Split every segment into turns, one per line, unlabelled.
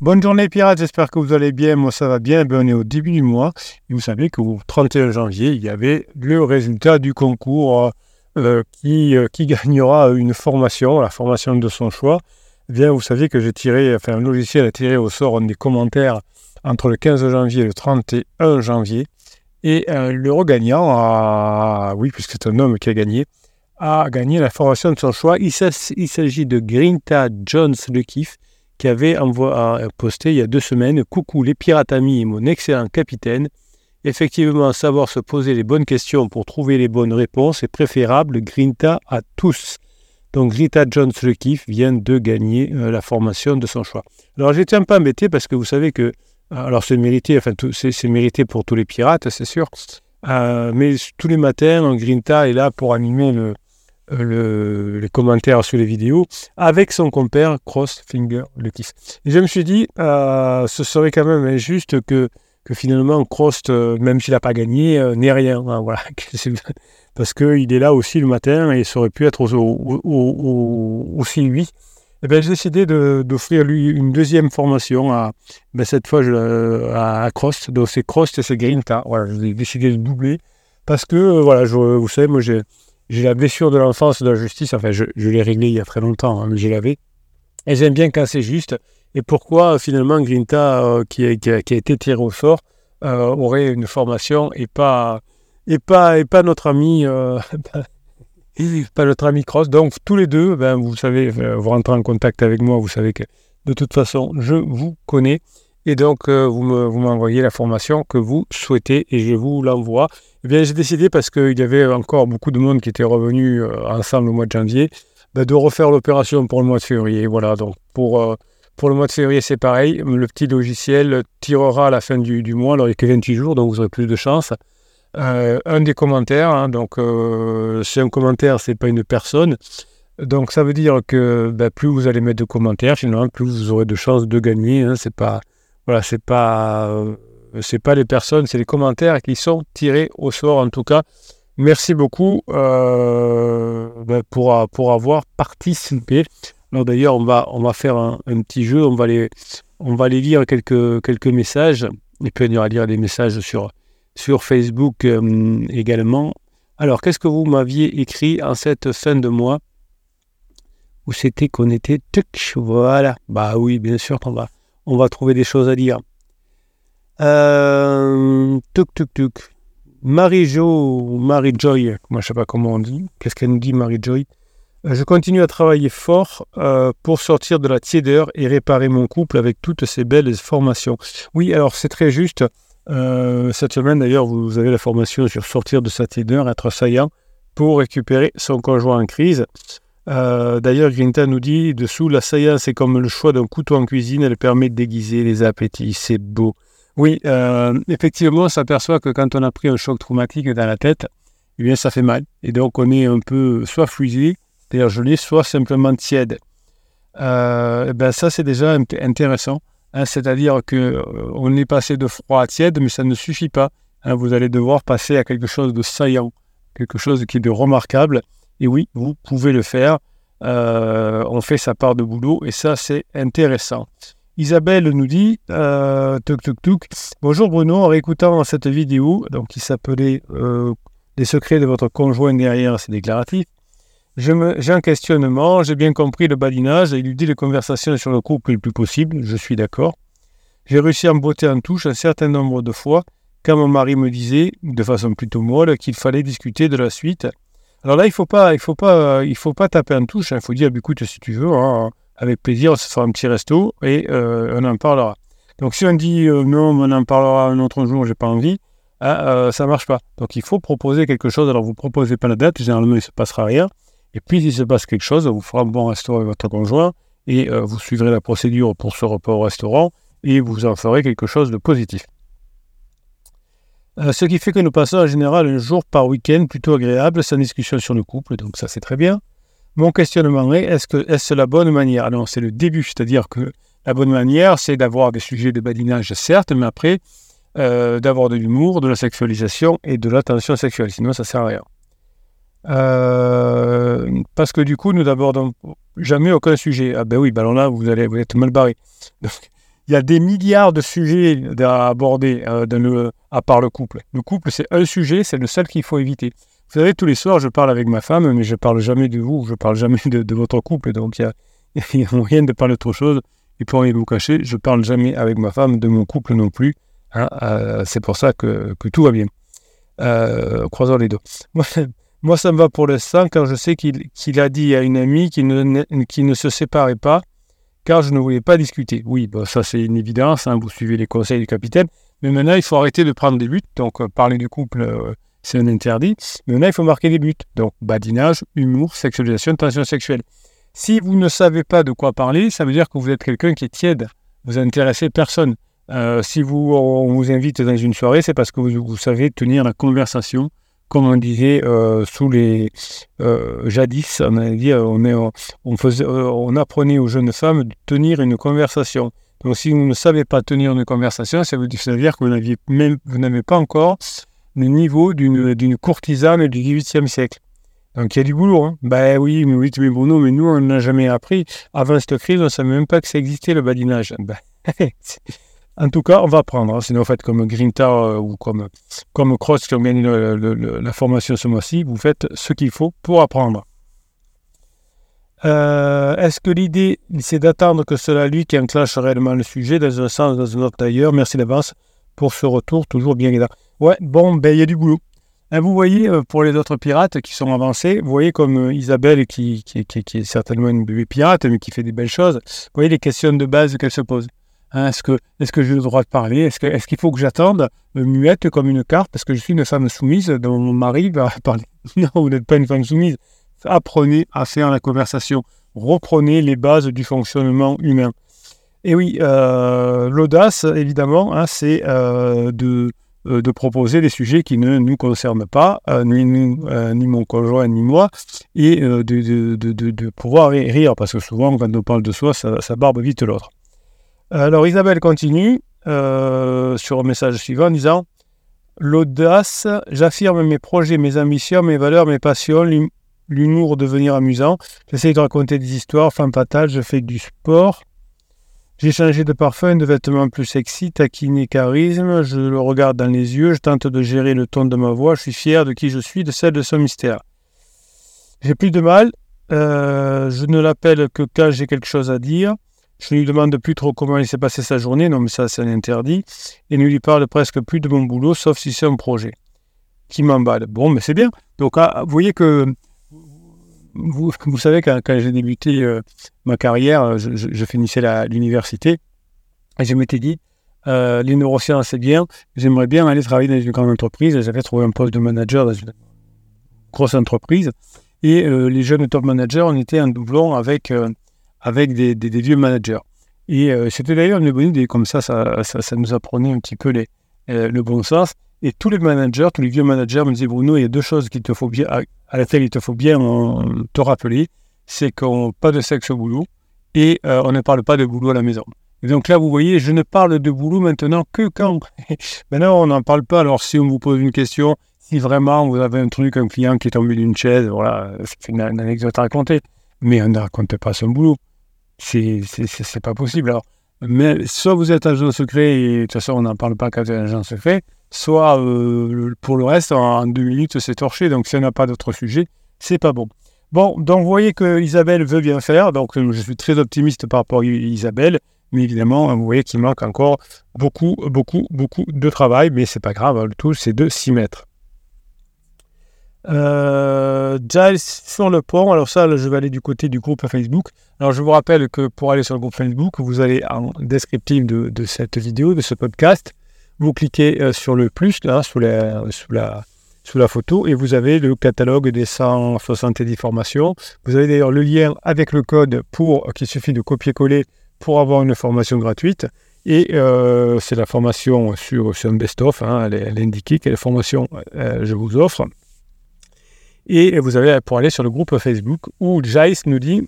Bonne journée pirates, j'espère que vous allez bien, moi ça va bien, ben, on est au début du mois. Vous savez qu'au 31 janvier il y avait le résultat du concours euh, euh, qui, euh, qui gagnera une formation, la formation de son choix. Eh bien vous savez que j'ai tiré, enfin un logiciel a tiré au sort des commentaires entre le 15 janvier et le 31 janvier. Et le regagnant, oui puisque c'est un homme qui a gagné, a gagné la formation de son choix. Il s'agit de Grinta Jones Le Kiff qui avait posté il y a deux semaines Coucou les pirates amis et mon excellent capitaine. Effectivement, savoir se poser les bonnes questions pour trouver les bonnes réponses est préférable. Grinta à tous. Donc Grinta Jones le kiff vient de gagner euh, la formation de son choix. Alors j'étais un peu embêté parce que vous savez que alors c'est mérité, enfin c'est mérité pour tous les pirates, c'est sûr. Euh, mais tous les matins, Grinta est là pour animer le, le, les commentaires sur les vidéos avec son compère Crossfinger kiff. Et je me suis dit, euh, ce serait quand même injuste que, que finalement Cross, euh, même s'il n'a pas gagné, euh, n'ait rien. Hein, voilà. Parce qu'il est là aussi le matin et ça aurait pu être aussi lui. Et eh bien, j'ai décidé d'offrir lui une deuxième formation, à, ben, cette fois à, Cross. Donc c'est Cross et c'est Grinta. Voilà, j'ai décidé de doubler parce que, voilà, vous savez, moi j'ai j'ai la blessure de l'enfance de la justice, enfin je, l'ai réglée il y a très longtemps, hein, mais j'ai lavé. Et j'aime bien quand c'est juste. Et pourquoi finalement Grinta, euh, qui, a, qui, a, été tiré au sort, euh, aurait une formation et pas, et pas, et pas notre ami, euh, pas notre ami Cross? Donc tous les deux, ben, vous savez, vous rentrez en contact avec moi, vous savez que de toute façon, je vous connais. Et donc, vous m'envoyez la formation que vous souhaitez et je vous l'envoie. Eh bien, j'ai décidé, parce qu'il y avait encore beaucoup de monde qui était revenu euh, ensemble au mois de janvier, bah, de refaire l'opération pour le mois de février. Voilà, donc pour, euh, pour le mois de février, c'est pareil. Le petit logiciel tirera à la fin du, mois, alors il n'y a que 28 jours, donc vous aurez plus de chance. Euh, un des commentaires, hein, donc c'est un commentaire, c'est pas une personne. Donc ça veut dire que bah, plus vous allez mettre de commentaires, finalement, plus vous aurez de chances de gagner. Hein, c'est pas, voilà, c'est pas euh, c'est pas les personnes, c'est les commentaires qui sont tirés au sort en tout cas. Merci beaucoup euh, ben, pour, pour avoir participé. Alors d'ailleurs, on va, on va faire un, petit jeu, on va aller, on va aller lire quelques, quelques messages, et puis on ira lire des messages sur, sur Facebook euh, également. Alors, qu'est-ce que vous m'aviez écrit en cette fin de mois? Où c'était qu'on était Voilà. Bah oui, bien sûr qu'on va, on va trouver des choses à dire. Euh, tuk tuk tuk. Marie-Jo, Marie-Joy, moi je sais pas comment on dit. Qu'est-ce qu'elle nous dit, Marie-Joy? Euh, Je continue à travailler fort euh, pour sortir de la tiédeur et réparer mon couple avec toutes ces belles formations. Oui, alors c'est très juste. cette semaine d'ailleurs, vous avez la formation sur sortir de sa tiédeur, être saillant pour récupérer son conjoint en crise. D'ailleurs, Grinta nous dit dessous, la saillance c'est comme le choix d'un couteau en cuisine, elle permet de déguiser les appétits. C'est beau. Oui, euh, effectivement, on s'aperçoit que quand on a pris un choc traumatique dans la tête, eh bien, ça fait mal. Et donc, on est un peu soit fusé, c'est-à-dire gelé, soit simplement tiède. Euh, ben, ça, c'est déjà intéressant. Hein, c'est-à-dire qu'on euh, est passé de froid à tiède, mais ça ne suffit pas. Hein, vous allez devoir passer à quelque chose de saillant, quelque chose qui est de remarquable. Et oui, vous pouvez le faire. on fait sa part de boulot et ça, c'est intéressant. Isabelle nous dit euh, Bonjour Bruno, en réécoutant cette vidéo, donc qui s'appelait euh, Les secrets de votre conjoint derrière, c'est déclaratif. J'ai un questionnement, j'ai bien compris le badinage et il lui dit les conversations sur le couple le plus possible, je suis d'accord. J'ai réussi à me botter en touche un certain nombre de fois quand mon mari me disait, de façon plutôt molle, qu'il fallait discuter de la suite. Alors là, il ne faut, faut, pas, faut pas taper en touche, hein. il faut dire bah, écoute, si tu veux, hein, avec plaisir, on se fera un petit resto et euh, on en parlera. Donc si on dit euh, non, on en parlera un autre jour, j'ai pas envie, ça hein, euh, ça marche pas. Donc il faut proposer quelque chose. Alors vous proposez pas la date, généralement il se passera rien. Et puis s'il se passe quelque chose, vous fera un bon resto avec votre conjoint et vous suivrez la procédure pour ce repas au restaurant et vous en ferez quelque chose de positif. Ce qui fait que nous passons en général un jour par week-end plutôt agréable sans discussion sur le couple, donc ça c'est très bien. Mon questionnement est est-ce que est-ce la bonne manière? Alors, c'est le début, c'est-à-dire que la bonne manière, c'est d'avoir des sujets de badinage, certes, mais après, euh, d'avoir de l'humour, de la sexualisation et de l'attention sexuelle. Sinon, ça sert à rien. Euh, parce que du coup, nous n'abordons jamais aucun sujet. Ah ben oui, ben là, vous allez vous êtes mal barré. Il y a des milliards de sujets à aborder euh, à part le couple. Le couple, c'est un sujet, c'est le seul qu'il faut éviter. Vous savez, tous les soirs, je parle avec ma femme, mais je parle jamais de vous, je parle jamais de, votre couple. Donc, il n'y a, rien de parler d'autre chose. Et pour rien vous cacher, je parle jamais avec ma femme de mon couple non plus. Hein. Euh, c'est pour ça que, tout va bien. Euh, croisons les deux. Moi, ça me va pour l'instant quand je sais qu'il a dit à une amie qu'il ne, ne se séparait pas car je ne voulais pas discuter. Oui, ça c'est une évidence, hein, vous suivez les conseils du capitaine. Mais maintenant, il faut arrêter de prendre des buts. Donc, euh, parler du couple, euh, c'est un interdit. Mais maintenant, il faut marquer des buts. Donc, badinage, humour, sexualisation, tension sexuelle. Si vous ne savez pas de quoi parler, ça veut dire que vous êtes quelqu'un qui est tiède. Vous intéressez personne. Euh, si on vous invite dans une soirée, c'est parce que vous, savez tenir la conversation comme on disait euh, sous les euh, jadis, dit, on, on apprenait aux jeunes femmes de tenir une conversation. Donc si vous ne savez pas tenir une conversation, ça veut dire que vous n'avez pas encore le niveau d'une courtisane du XVIIIe siècle. Donc il y a du boulot. Hein. Ben oui, mais oui, mais Bruno, mais nous, on n'a jamais appris. Avant cette crise, on ne savait même pas que ça existait, le badinage. Ben, en tout cas, on va apprendre. Hein. Sinon, vous faites comme Grinta euh, ou comme, comme Cross qui ont gagné la formation ce mois-ci. Vous faites ce qu'il faut pour apprendre. Euh, est-ce que l'idée, c'est d'attendre que cela lui qui enclenche réellement le sujet dans un sens, dans un autre d'ailleurs? Merci d'avance pour ce retour, toujours bien guidant. Ouais, bon, ben il y a du boulot. Hein, vous voyez, euh, pour les autres pirates qui sont avancés, vous voyez comme Isabelle, qui, qui, est certainement une bébé pirate, mais qui fait des belles choses, vous voyez les questions de base qu'elle se pose. Hein, est-ce que, est que j'ai le droit de parler? Est-ce qu'il faut que j'attende euh, muette comme une carte? Parce que je suis une femme soumise dont mon mari va parler Non, vous n'êtes pas une femme soumise. Apprenez à faire la conversation. Reprenez les bases du fonctionnement humain. Et oui, l'audace, évidemment, hein, c'est de euh, de proposer des sujets qui ne nous concernent pas, euh, ni, euh, ni mon conjoint, ni moi, et de, de, pouvoir rire, parce que souvent, quand on parle de soi, ça, barbe vite l'autre. Alors Isabelle continue sur un message suivant en disant L'audace, j'affirme mes projets, mes ambitions, mes valeurs, mes passions, l'humour devenir amusant. J'essaie de raconter des histoires, femme fatale, je fais du sport. J'ai changé de parfum, de vêtements plus sexy, taquiné, charisme. Je le regarde dans les yeux, je tente de gérer le ton de ma voix. Je suis fier de qui je suis, de celle de son mystère. J'ai plus de mal. Euh, je ne l'appelle que quand j'ai quelque chose à dire. Je ne lui demande plus trop comment il s'est passé sa journée, non mais ça c'est un interdit. Et ne lui parle presque plus de mon boulot, sauf si c'est un projet qui m'emballe. Bon, mais c'est bien. Donc ah, vous voyez que vous, savez, quand, quand j'ai débuté euh, ma carrière, euh, je, finissais l'université et je m'étais dit, euh, les neurosciences, c'est bien, j'aimerais bien aller travailler dans une grande entreprise. J'avais trouvé un poste de manager dans une grosse entreprise. Et les jeunes top managers, on était un doublon avec, avec des, vieux managers. Et c'était d'ailleurs une bonne idée, comme ça ça, ça, nous apprenait un petit peu les, le bon sens. Et tous les managers, tous les vieux managers me disaient Bruno, il y a deux choses qu'il te faut bien, à laquelle il te faut bien te rappeler, c'est qu'on pas de sexe au boulot et euh, on ne parle pas de boulot à la maison. Et donc là, vous voyez, je ne parle de boulot maintenant que quand. maintenant, on n'en parle pas. Alors, si on vous pose une question, si vraiment vous avez un truc, un client qui est tombé d'une chaise, voilà, c'est une, anecdote à raconter. Mais on ne raconte pas son boulot. C'est, pas possible. Alors, mais soit vous êtes agent secret et de toute façon, on n'en parle pas quand vous êtes agent secret, soit euh, pour le reste, en, deux minutes, c'est torché. Donc, si on n'a pas d'autre sujet, c'est pas bon. Bon, donc vous voyez que Isabelle veut bien faire. Donc, euh, je suis très optimiste par rapport à Isabelle. Mais évidemment, vous voyez qu'il manque encore beaucoup, beaucoup, beaucoup de travail. Mais c'est pas grave. Le tout, c'est de s'y mettre. Euh, Giles sur le pont. Alors ça, je vais aller du côté du groupe Facebook. Alors je vous rappelle que pour aller sur le groupe Facebook, vous allez en descriptif de, cette vidéo, de ce podcast, vous cliquez euh, sur le plus là, sous la, photo et vous avez le catalogue des 170 formations. Vous avez d'ailleurs le lien avec le code pour qu'il suffit de copier-coller pour avoir une formation gratuite. Et euh, c'est la formation sur, sur un best-of, hein, elle, est indiquée quelle formation euh, je vous offre. Et vous avez pour aller sur le groupe Facebook où Jace nous dit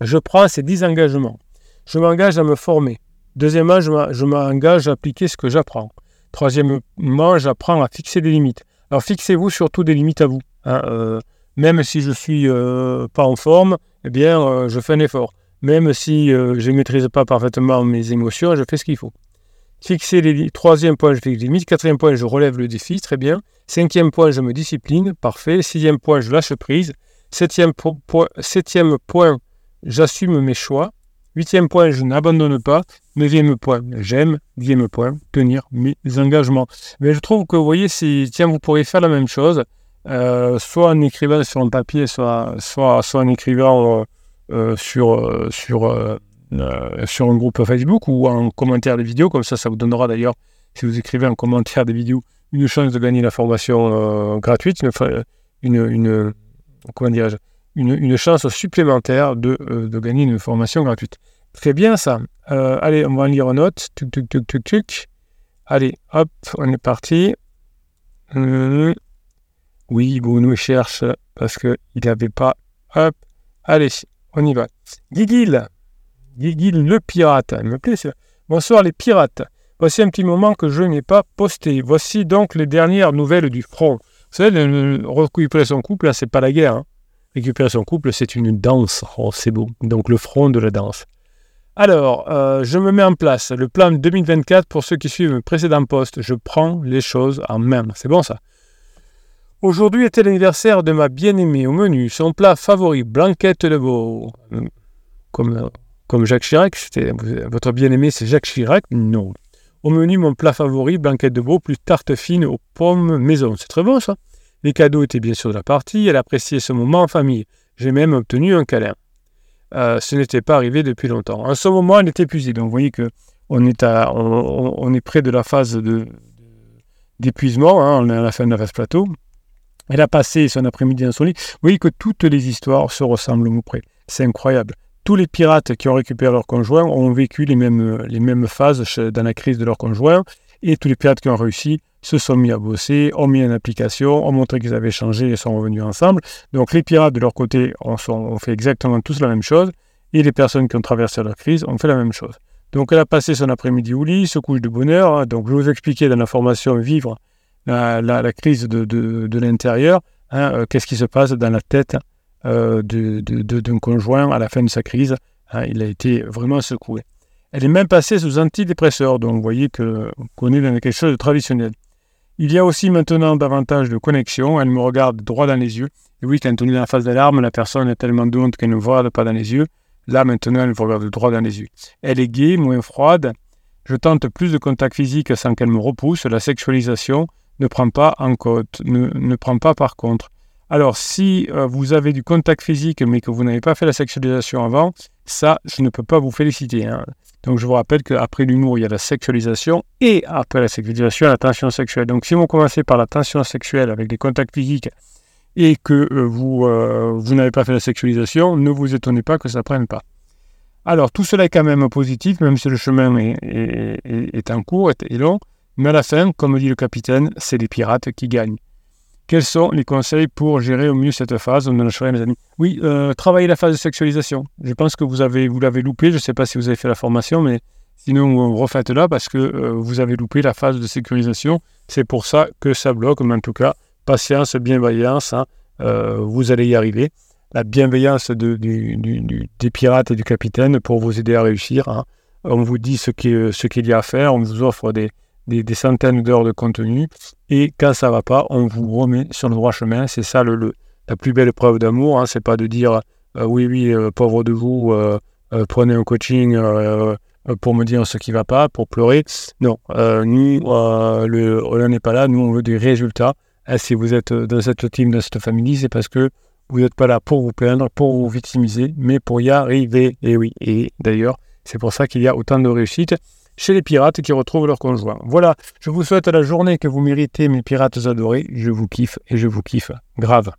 Je prends ces 10 engagements. Je m'engage à me former. Deuxièmement, je m'engage à appliquer ce que j'apprends. Troisièmement, j'apprends à fixer des limites. Alors fixez-vous surtout des limites à vous. Hein, euh, même si je ne suis euh, pas en forme, eh bien, euh, je fais un effort. Même si je ne maîtrise pas parfaitement mes émotions, je fais ce qu'il faut. Fixer les troisième point, je fixe les limites. Quatrième point, je relève le défi, très bien. Cinquième point, je me discipline, parfait. Sixième point, je lâche prise. Septième, septième point, j'assume mes choix. Huitième point, je n'abandonne pas. Neuvième point, j'aime. Dixième point, tenir mes engagements. Mais je trouve que, vous voyez, si, tiens, vous pourriez faire la même chose, euh, soit en écrivant sur un papier, soit, soit, soit en écrivant euh, euh, sur, sur, sur un groupe Facebook ou en commentaire des vidéos. Comme ça, ça vous donnera d'ailleurs, si vous écrivez en commentaire des vidéos, une chance de gagner la formation gratuite, une, une, comment dirais-je, une, chance supplémentaire de, euh, de, gagner une formation gratuite. Très bien ça. Euh, allez, on va en lire une autre. Tuc, tuc, tuc, tuc, tuc. Allez, hop, on est parti. Euh, oui, nous cherche parce qu'il n'avait pas. Hop, allez, on y va. Guigil, Guigil le pirate. Il me plaît Bonsoir les pirates. Voici un petit moment que je n'ai pas posté. Voici donc les dernières nouvelles du front. Vous savez, récupérer son couple, c'est pas la guerre. Hein. Récupérer son couple, c'est une danse. Oh, c'est beau. Donc le front de la danse. Alors, euh, je me mets en place le plan 2024 pour ceux qui suivent le précédent poste. Je prends les choses en main. C'est bon ça. Aujourd'hui était l'anniversaire de ma bien-aimée au menu. Son plat favori, blanquette de veau. Comme, comme Jacques Chirac, votre bien-aimé, c'est Jacques Chirac Non. Au menu, mon plat favori, blanquette de veau plus tarte fine aux pommes maison. C'est très bon ça. Les cadeaux étaient bien sûr de la partie. Elle appréciait ce moment en famille. J'ai même obtenu un câlin. Euh, ce n'était pas arrivé depuis longtemps. En ce moment, elle est épuisée. Donc vous voyez que on est, à, on, est près de la phase d'épuisement. Hein. On est à la fin de la phase plateau. Elle a passé son après-midi dans son lit. Vous voyez que toutes les histoires se ressemblent au près. C'est incroyable tous les pirates qui ont récupéré leur conjoint ont vécu les mêmes, les mêmes phases dans la crise de leur conjoint. Et tous les pirates qui ont réussi se sont mis à bosser, ont mis en application, ont montré qu'ils avaient changé et sont revenus ensemble. Donc les pirates de leur côté ont, fait exactement tous la même chose. Et les personnes qui ont traversé la crise ont fait la même chose. Donc elle a passé son après-midi au lit, se couche de bonheur. Donc je vous expliquais dans la formation Vivre la, crise de, l'intérieur. Hein, euh, qu'est-ce qui se passe dans la tête euh, d'un conjoint à la fin de sa crise. Hein, il a été vraiment secoué. Elle est même passée sous antidépresseur, donc vous voyez qu'on est dans quelque chose de traditionnel. Il y a aussi maintenant davantage de connexion. Elle me regarde droit dans les yeux. Et oui, quand on est dans la phase d'alarme, la personne est tellement honte qu'elle ne voit pas dans les yeux. Là, maintenant, elle me regarde droit dans les yeux. Elle est gaie, moins froide. Je tente plus de contact physique sans qu'elle me repousse. La sexualisation ne prend pas en compte, ne, ne prend pas par contre. Alors, si euh, vous avez du contact physique mais que vous n'avez pas fait la sexualisation avant, ça, je ne peux pas vous féliciter. Hein. Donc, je vous rappelle qu'après l'humour, il y a la sexualisation et après la sexualisation, la tension sexuelle. Donc, si vous commencez par la tension sexuelle avec des contacts physiques et que euh, vous, euh, vous n'avez pas fait la sexualisation, ne vous étonnez pas que ça ne prenne pas. Alors, tout cela est quand même positif, même si le chemin est, en cours, est, est long. Mais à la fin, comme dit le capitaine, c'est les pirates qui gagnent. Quels sont les conseils pour gérer au mieux cette phase On en a mes amis? Oui, euh, travailler la phase de sexualisation. Je pense que vous avez vous l'avez loupé. Je ne sais pas si vous avez fait la formation, mais sinon refaites-la parce que euh, vous avez loupé la phase de sécurisation. C'est pour ça que ça bloque. Mais en tout cas, patience, bienveillance. Hein. Euh, vous allez y arriver. La bienveillance de, des pirates et du capitaine pour vous aider à réussir. Hein. On vous dit ce qu'il y a à faire. On vous offre des, des, centaines d'heures de contenu. Et quand ça va pas, on vous remet sur le droit chemin. C'est ça le, la plus belle preuve d'amour. Hein. C'est pas de dire euh, oui, oui, euh, pauvre de vous, euh, prenez un coaching pour me dire ce qui va pas, pour pleurer. Non, nous, le, on n'est pas là. Nous, on veut des résultats. Si vous êtes dans cette team, dans cette famille, c'est parce que vous n'êtes pas là pour vous plaindre, pour vous victimiser, mais pour y arriver. Et oui, et d'ailleurs, c'est pour ça qu'il y a autant de réussite chez les pirates qui retrouvent leur conjoint. Voilà, je vous souhaite la journée que vous méritez, mes pirates adorés. Je vous kiffe et je vous kiffe grave.